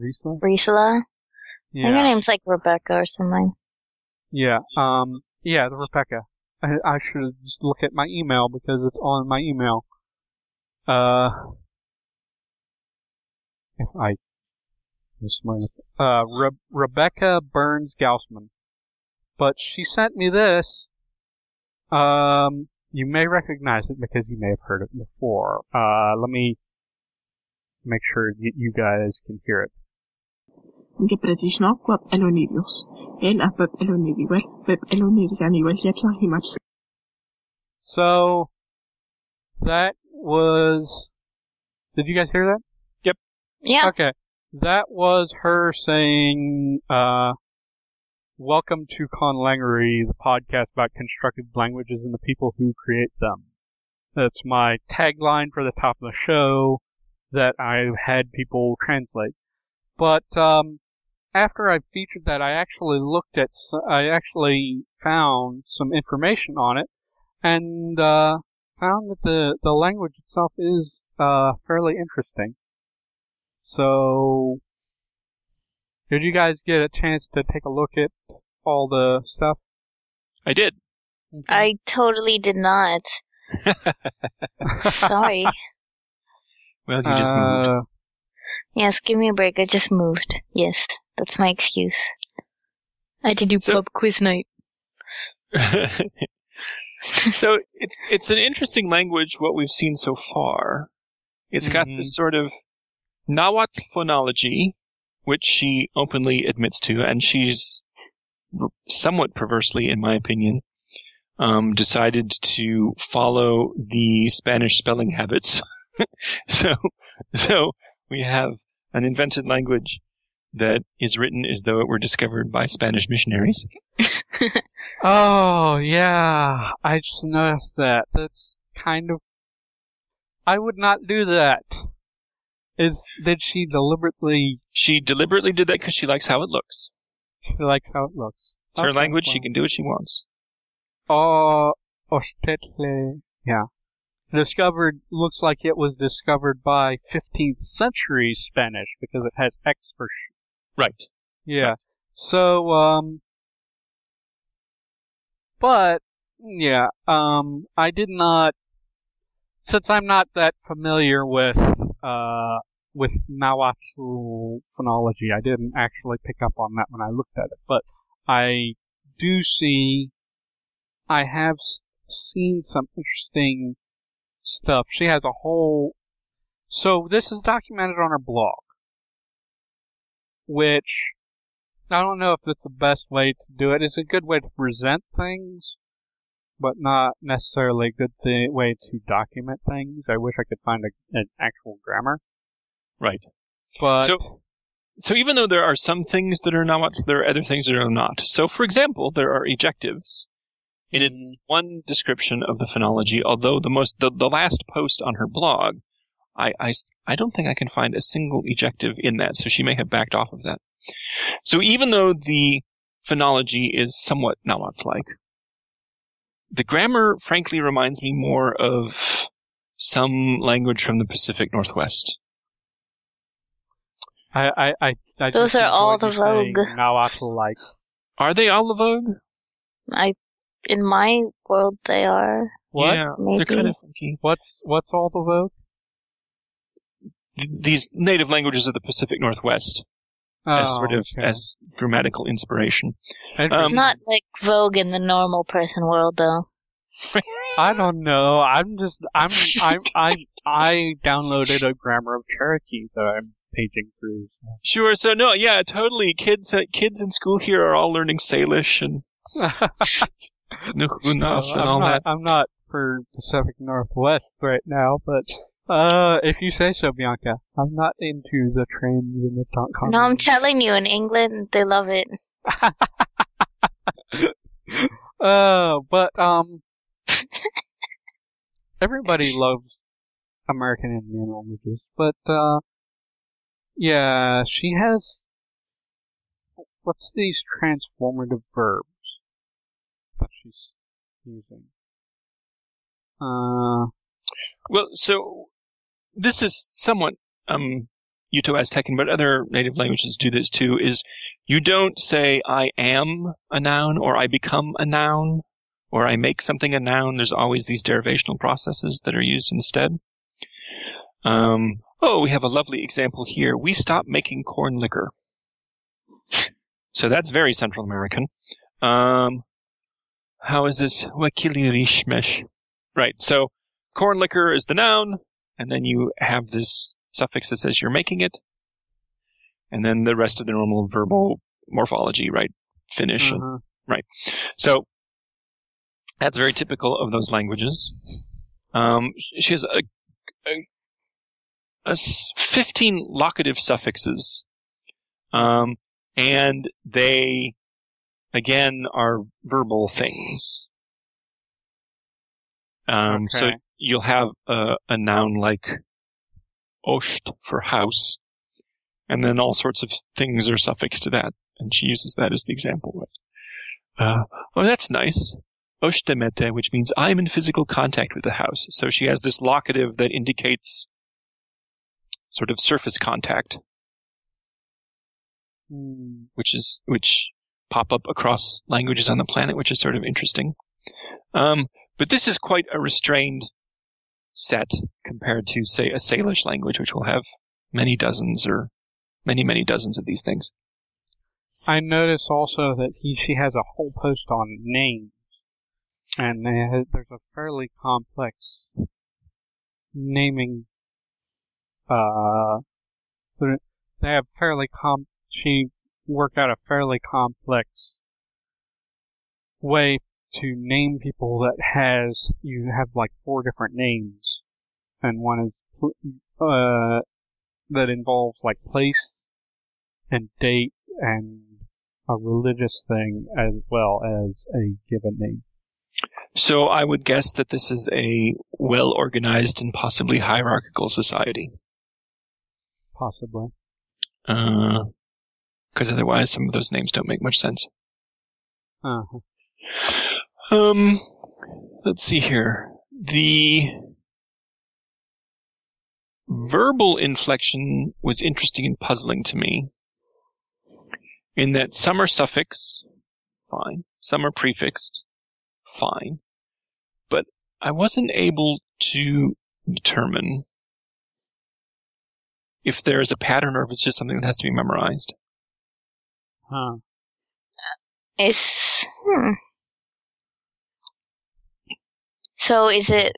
Risa. Risala? I think her name's like Rebecca or something. Yeah. Um. Yeah. The Rebecca. I, I should just look at my email because it's on my email. Uh. If I. smart enough- Uh, Re- Rebecca Burns Gaussman. But she sent me this. Um. You may recognize it because you may have heard it before. Uh. Let me make sure y- you guys can hear it. Gebredishno, Web Elonirius. En a Web Eloniriwel, Web Elonirianiwel Yatlahimat. So that was. Did you guys hear that? Yep. Yeah. Okay. That was her saying, uh, welcome to Conlangery, the podcast about constructed languages and the people who create them. That's my tagline for the top of the show that I've had people translate. But, um, after I featured that, I actually looked at, I actually found some information on it and, uh, found that the, the language itself is, uh, fairly interesting. So, did you guys get a chance to take a look at all the stuff? I did. I totally did not. Sorry. Well, you just moved. Uh, Yes, give me a break. I just moved. Yes, that's my excuse. I had to do So- pub quiz night. so it's it's an interesting language. What we've seen so far, it's got Mhm. this sort of Nahuatl phonology, which she openly admits to, and she's somewhat perversely, in my opinion, um, decided to follow the Spanish spelling habits. so, so we have an invented language that is written as though it were discovered by Spanish missionaries. oh, yeah. I just noticed that. That's kind of. I would not do that. Is did she deliberately? She deliberately did that because she likes how it looks. She likes how it looks. Her Okay, language, she can do what she wants. Oh, Ostetle. Yeah. Discovered, looks like it was discovered by 15th century Spanish because it has X for sh- Right. Yeah. So, um, but, yeah, um, I did not, since I'm not that familiar with, uh, with Nahuatl phonology, I didn't actually pick up on that when I looked at it, but I do see, I have seen some interesting stuff. She has a whole. So this is documented on her blog, which I don't know if it's the best way to do it. It's a good way to present things, but not necessarily a good th- way to document things. I wish I could find a, an actual grammar. Right. But So- So even though there are some things that are not, there are other things that are not. So for example, there are ejectives. It is mm-hmm. one description of the phonology, although the most, the, the last post on her blog, I, I, I don't think I can find a single ejective in that, so she may have backed off of that. So even though the phonology is somewhat Nahuatl-like, the grammar frankly reminds me more of some language from the Pacific Northwest. I, I, I, I Those are all the you saying vogue. Nahuatl like. Are they all the vogue? I, in my world, they are. What? Yeah, Maybe. they're kind of funky. What's what's all the vogue? These native languages of the Pacific Northwest as Oh, sort of okay. as grammatical inspiration. I- um, Not like Vogue in the normal person world, though. I don't know. I'm just I'm I'm I I downloaded a grammar of Cherokee that I'm paging through. Sure. So no, yeah, totally. Kids, uh, kids in school here are all learning Salish and Nuu-chah-nulth So and I'm all not that. I'm not for Pacific Northwest right now, but uh, if you say so, Bianca, I'm not into the trains and the Tonk. No, I'm telling you, in England, they love it. Uh, but um, everybody loves American Indian languages, but uh, yeah, she has what's these transformative verbs that she's using? Uh, Well, so this is somewhat um, Uto Aztecan, but other native languages do this too. Is you don't say I am a noun or I become a noun or I make something a noun. There's always these derivational processes that are used instead. Um, oh, we have a lovely example here. We stopped making corn liquor. So that's very Central American. Um, how is this? Wakilirishmesh. Right. So corn liquor is the noun, and then you have this suffix that says you're making it, and then the rest of the normal verbal morphology, right? Finish. and- uh-huh. So that's very typical of those languages. Um, she has a, a, a s- 15 locative suffixes, um, and they again are verbal things. Um, So you'll have a, a noun like osht for house, and then all sorts of things are suffixed to that, and she uses that as the example. Uh, oh, that's nice. Oshtemete, which means I'm in physical contact with the house. So she has this locative that indicates sort of surface contact, Hmm. which is which pop up across languages on the planet, which is sort of interesting. Um, but this is quite a restrained set compared to, say, a Salish language, which will have many dozens or many, many dozens of these things. I notice also that he she has a whole post on names, and they ha there's a fairly complex naming. Uh, they have fairly com. She worked out a fairly complex way to name people that has you have like four different names, and one is uh that involves like place and date and a religious thing as well as a given name. So I would guess that this is a well organized and possibly hierarchical society. Possibly. Because otherwise, some of those names don't make much sense. Uh-huh. Um, let's see here. The verbal inflection was interesting and puzzling to me. In that some are suffix, fine. Some are prefixed, fine. But I wasn't able to determine if there is a pattern or if it's just something that has to be memorized. Huh. It's hmm. So is it?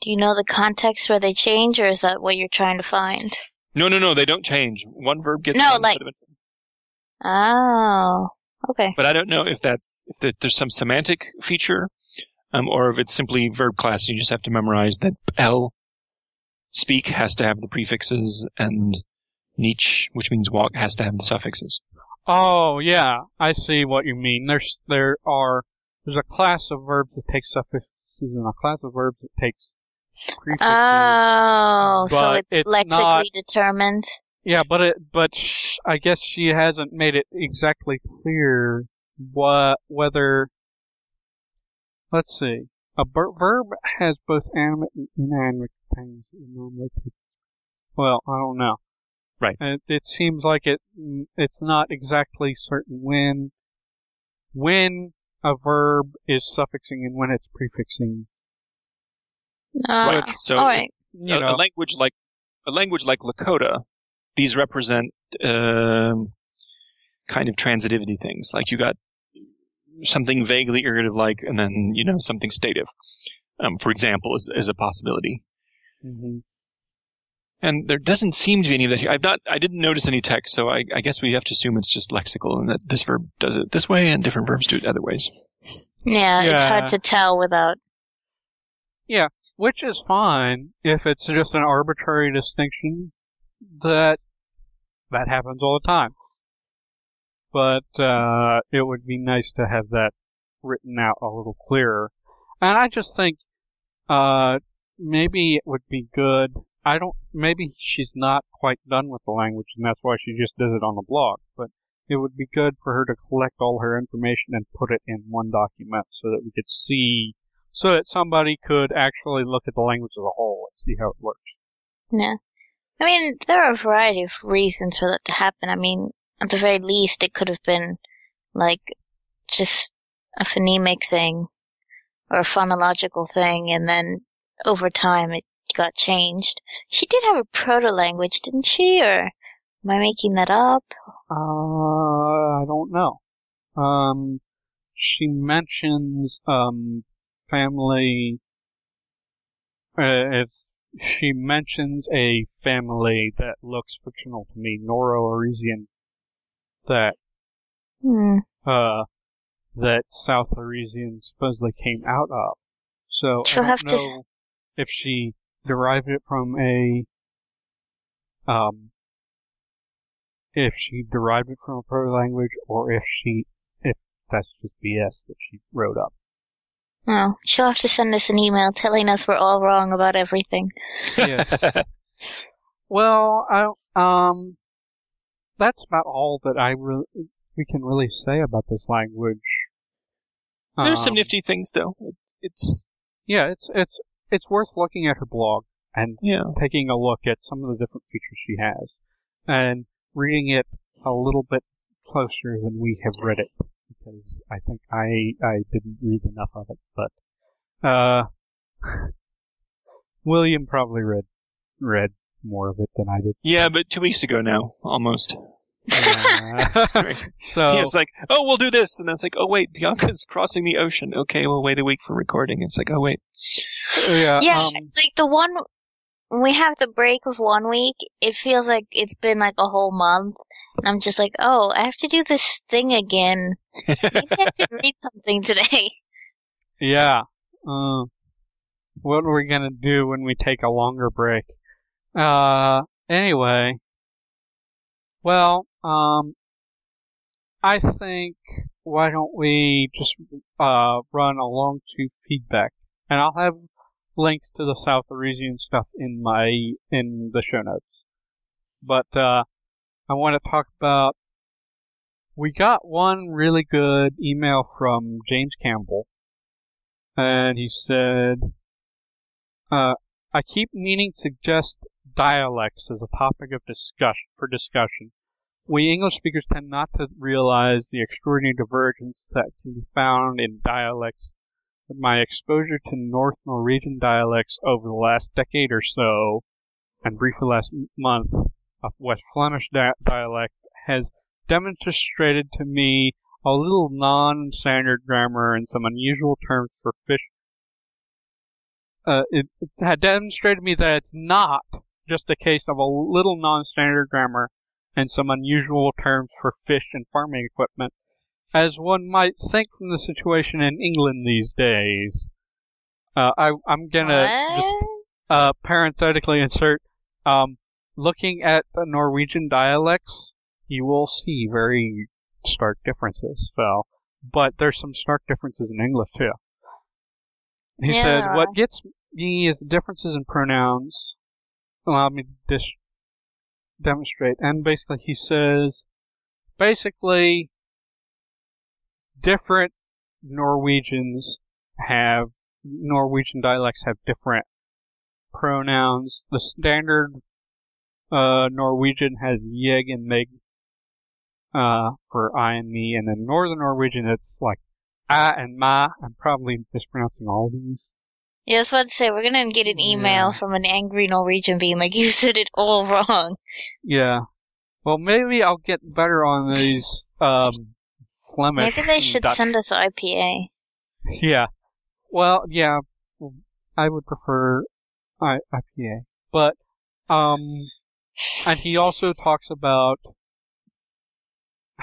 Do you know the context where they change, or is that what you're trying to find? No, no, no. They don't change. One verb gets No, like- set of. Oh, okay. But I don't know if that's if there's some semantic feature, um, or if it's simply verb class. You just have to memorize that L speak has to have the prefixes and niche, which means walk, has to have the suffixes. Oh yeah, I see what you mean. There's there are there's a class of verbs that takes suffixes and a class of verbs that takes prefixes. Oh, so it's, it's lexically not- determined. yeah, but it but sh- I guess she hasn't made it exactly clear what whether. Let's see. A ver- verb has both animate and inanimate things. It normally takes- Well, I don't know. Right. It, it seems like it. It's not exactly certain when when a verb is suffixing and when it's prefixing. Uh, Right. So all right. You a, a language like a language like Lakota, these represent um, kind of transitivity things. Like you got something vaguely ergative like, and then you know something stative. Um, for example, is, is a possibility. Mhm. And there doesn't seem to be any of that here. I've not, I didn't notice any text, so I, I guess we have to assume it's just lexical and that this verb does it this way and different verbs do it other ways. Yeah, it's hard to tell without. Yeah, which is fine if it's just an arbitrary distinction that that happens all the time. But uh, it would be nice to have that written out a little clearer. And I just think uh, maybe it would be good. I don't. Maybe she's not quite done with the language, and that's why she just does it on the blog. But it would be good for her to collect all her information and put it in one document so that we could see so that somebody could actually look at the language as a whole and see how it works. Yeah. I mean, there are a variety of reasons for that to happen. I mean, at the very least, it could have been like just a phonemic thing or a phonological thing, and then over time it got changed. She did have a proto language, didn't she? Or am I making that up? Uh, I don't know. Um, she mentions um family. Uh, it's she mentions a family that looks fictional to me, Noro-Eresian, that Hmm. uh that South Eresian supposedly came out of. So She'll I don't to- know if she derived it from a um if she derived it from a proto language or if she if that's just BS that she wrote up. Oh, she'll have to send us an email telling us we're all wrong about everything. Yes. Well, I um that's about all that I re- we can really say about this language. There's some Um, nifty things though. It, it's Yeah, it's it's it's worth looking at her blog and yeah. taking a look at some of the different features she has and reading it a little bit closer than we have read it because I think I I didn't read enough of it, but uh William probably read read more of it than I did. Yeah, but two weeks ago now, almost. Uh, Right. so Yeah, it's like, oh, we'll do this, and then it's like, oh wait, Bianca's crossing the ocean. Okay, we'll wait a week for recording. It's like, oh wait, yeah, yeah, um, like the one when we have the break of one week, it feels like it's been like a whole month, and I'm just like, oh, I have to do this thing again. Maybe I should read something today. Yeah. Uh, what are we gonna do when we take a longer break? Uh, anyway. Well, um, I think why don't we just uh run along to feedback, and I'll have links to the South Eresian stuff in my in the show notes. But uh, I want to talk about. We got one really good email from James Campbell and he said, uh, I keep meaning to suggest dialects as a topic of discussion for discussion. We English speakers tend not to realize the extraordinary divergence that can be found in dialects, but my exposure to North Norwegian dialects over the last decade or so, and briefly last month, of West Flemish di- dialect has demonstrated to me a little non-standard grammar and some unusual terms for fish. Uh, it, it had demonstrated to me that it's not just a case of a little non-standard grammar and some unusual terms for fish and farming equipment, as one might think from the situation in England these days. Uh, I, I'm gonna just uh, parenthetically insert, um, looking at the Norwegian dialects, you will see very stark differences. So, but there's some stark differences in English too. He Yeah, said, "What gets me is the differences in pronouns. Allow me to dis- demonstrate." And basically, he says, basically, different Norwegians have Norwegian dialects have different pronouns. The standard uh, Norwegian has jeg and meg uh, for I and me, and then Northern Norwegian it's like I and ma. I'm probably mispronouncing all these. Yeah, I was about to say, we're gonna get an email Yeah. from an angry Norwegian being like, you said it all wrong. Yeah. Well, maybe I'll get better on these um, Flemish. Maybe they should Dutch. send us IPA. Yeah. Well, yeah. I would prefer I- IPA, but um, and he also talks about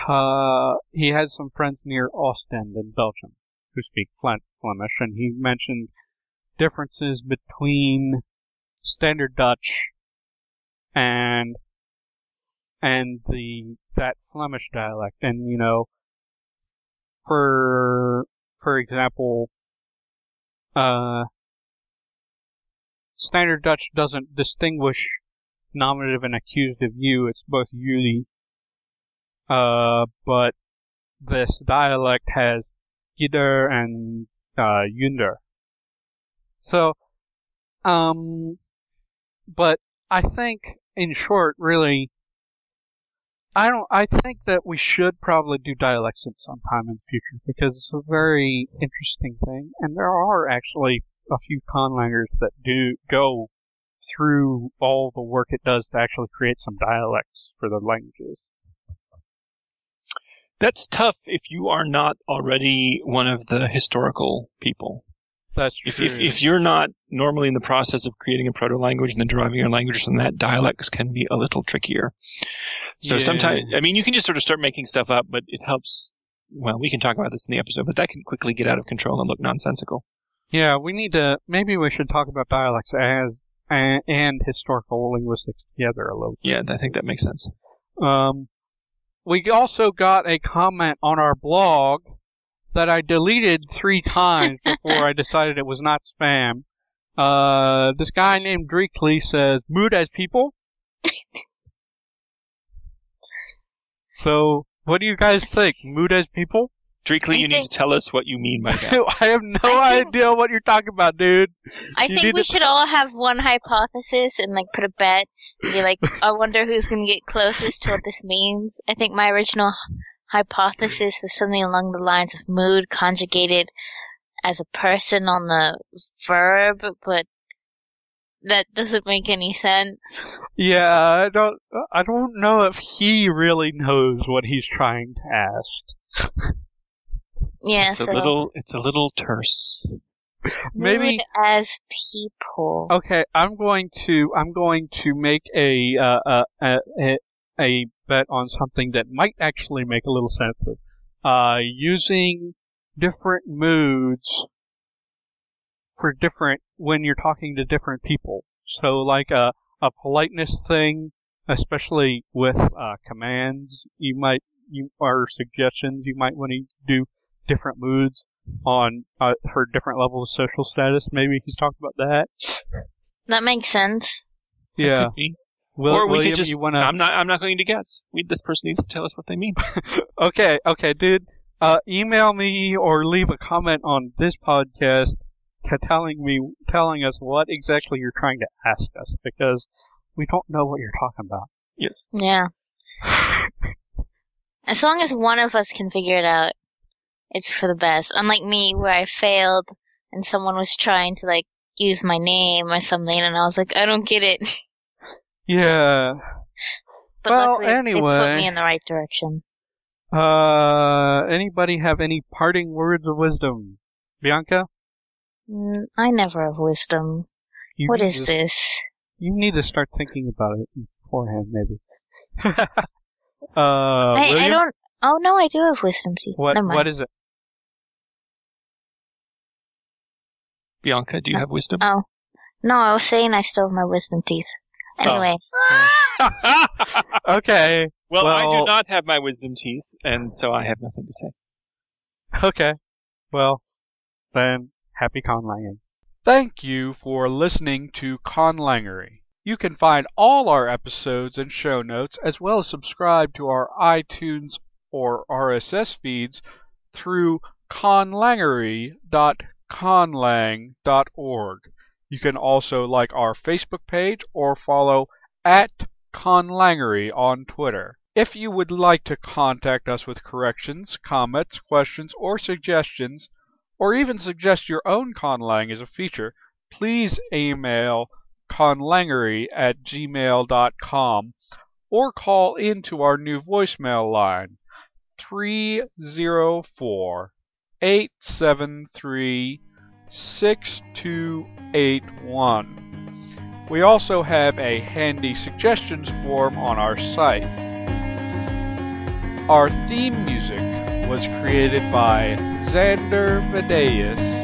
uh he has some friends near Ostend in Belgium who speak Flemish, and he mentioned differences between Standard Dutch and and the that Flemish dialect, and you know, for for example, uh, Standard Dutch doesn't distinguish nominative and accusative you. It's both jullie. Uh, but this dialect has jidder and uh. So, um, but I think, in short, really, I don't. I think that we should probably do dialects at some time in the future because it's a very interesting thing, and there are actually a few conlangers that do go through all the work it does to actually create some dialects for the languages. That's tough if you are not already one of the historical people. That's If, if, if you're not normally in the process of creating a proto language and then deriving your language from that, dialects can be a little trickier. So Yeah. sometimes, I mean, you can just sort of start making stuff up, but it helps. Well, we can talk about this in the episode, but that can quickly get out of control and look nonsensical. yeah, we need to. Maybe we should talk about dialects as and, and historical linguistics together a little. Yeah, I think that makes sense. Um, we also got a comment on our blog that I deleted three times before I decided it was not spam. Uh, this guy named Dreekly says, mood as people? so, what do you guys think? Mood as people? Dreekly, I you need to tell us what you mean by that. I have no I think- idea what you're talking about, dude. I You think we to- should all have one hypothesis and like put a bet and be like, I wonder who's gonna get closest to what this means. I think my original hypothesis was something along the lines of mood conjugated as a person on the verb, but that doesn't make any sense. Yeah, I don't, I don't know if he really knows what he's trying to ask. Yeah, It's a little, it's a little terse. Maybe- mood as people. Okay, I'm going to I'm going to make a uh, uh, a, a a bet on something that might actually make a little sense. Uh, using different moods for different when you're talking to different people. So like a a politeness thing, especially with uh, commands, you might you or suggestions you might want to do different moods on uh, for different levels of social status. Maybe he's talked about that. That makes sense. That Yeah. could be. Will, or we William, could just. you wanna? I'm not. I'm not going to guess. We, this person needs to tell us what they mean. okay, okay, dude. Uh, email me or leave a comment on this podcast, telling me, telling us what exactly you're trying to ask us because we don't know what you're talking about. Yes. Yeah. As long as one of us can figure it out, it's for the best. Unlike me, where I failed and someone was trying to like use my name or something, and I was like, I don't get it. yeah. But Well, luckily, they put me in the right direction. Uh, anybody have any parting words of wisdom? Bianca? Mm, I never have wisdom. You What is to- this? You need to start thinking about it beforehand, maybe. uh, I, I don't. Oh no, I do have wisdom teeth. What, what is it? Bianca, do you have wisdom? Oh no, I was saying I still have my wisdom teeth. Oh. Anyway, Okay, well, I do not have my wisdom teeth, and so I have nothing to say. okay. Well, then, happy conlanging. Thank you for listening to Conlangery. You can find all our episodes and show notes, as well as subscribe to our iTunes or RSS feeds through conlangery.conlang.org. You can also like our Facebook page or follow at Conlangery on Twitter. If you would like to contact us with corrections, comments, questions, or suggestions, or even suggest your own conlang as a feature, please email conlangery at gmail.com or call into our new voicemail line 304 873 6281. We also have a handy suggestions form on our site. Our theme music was created by Xander Vadeus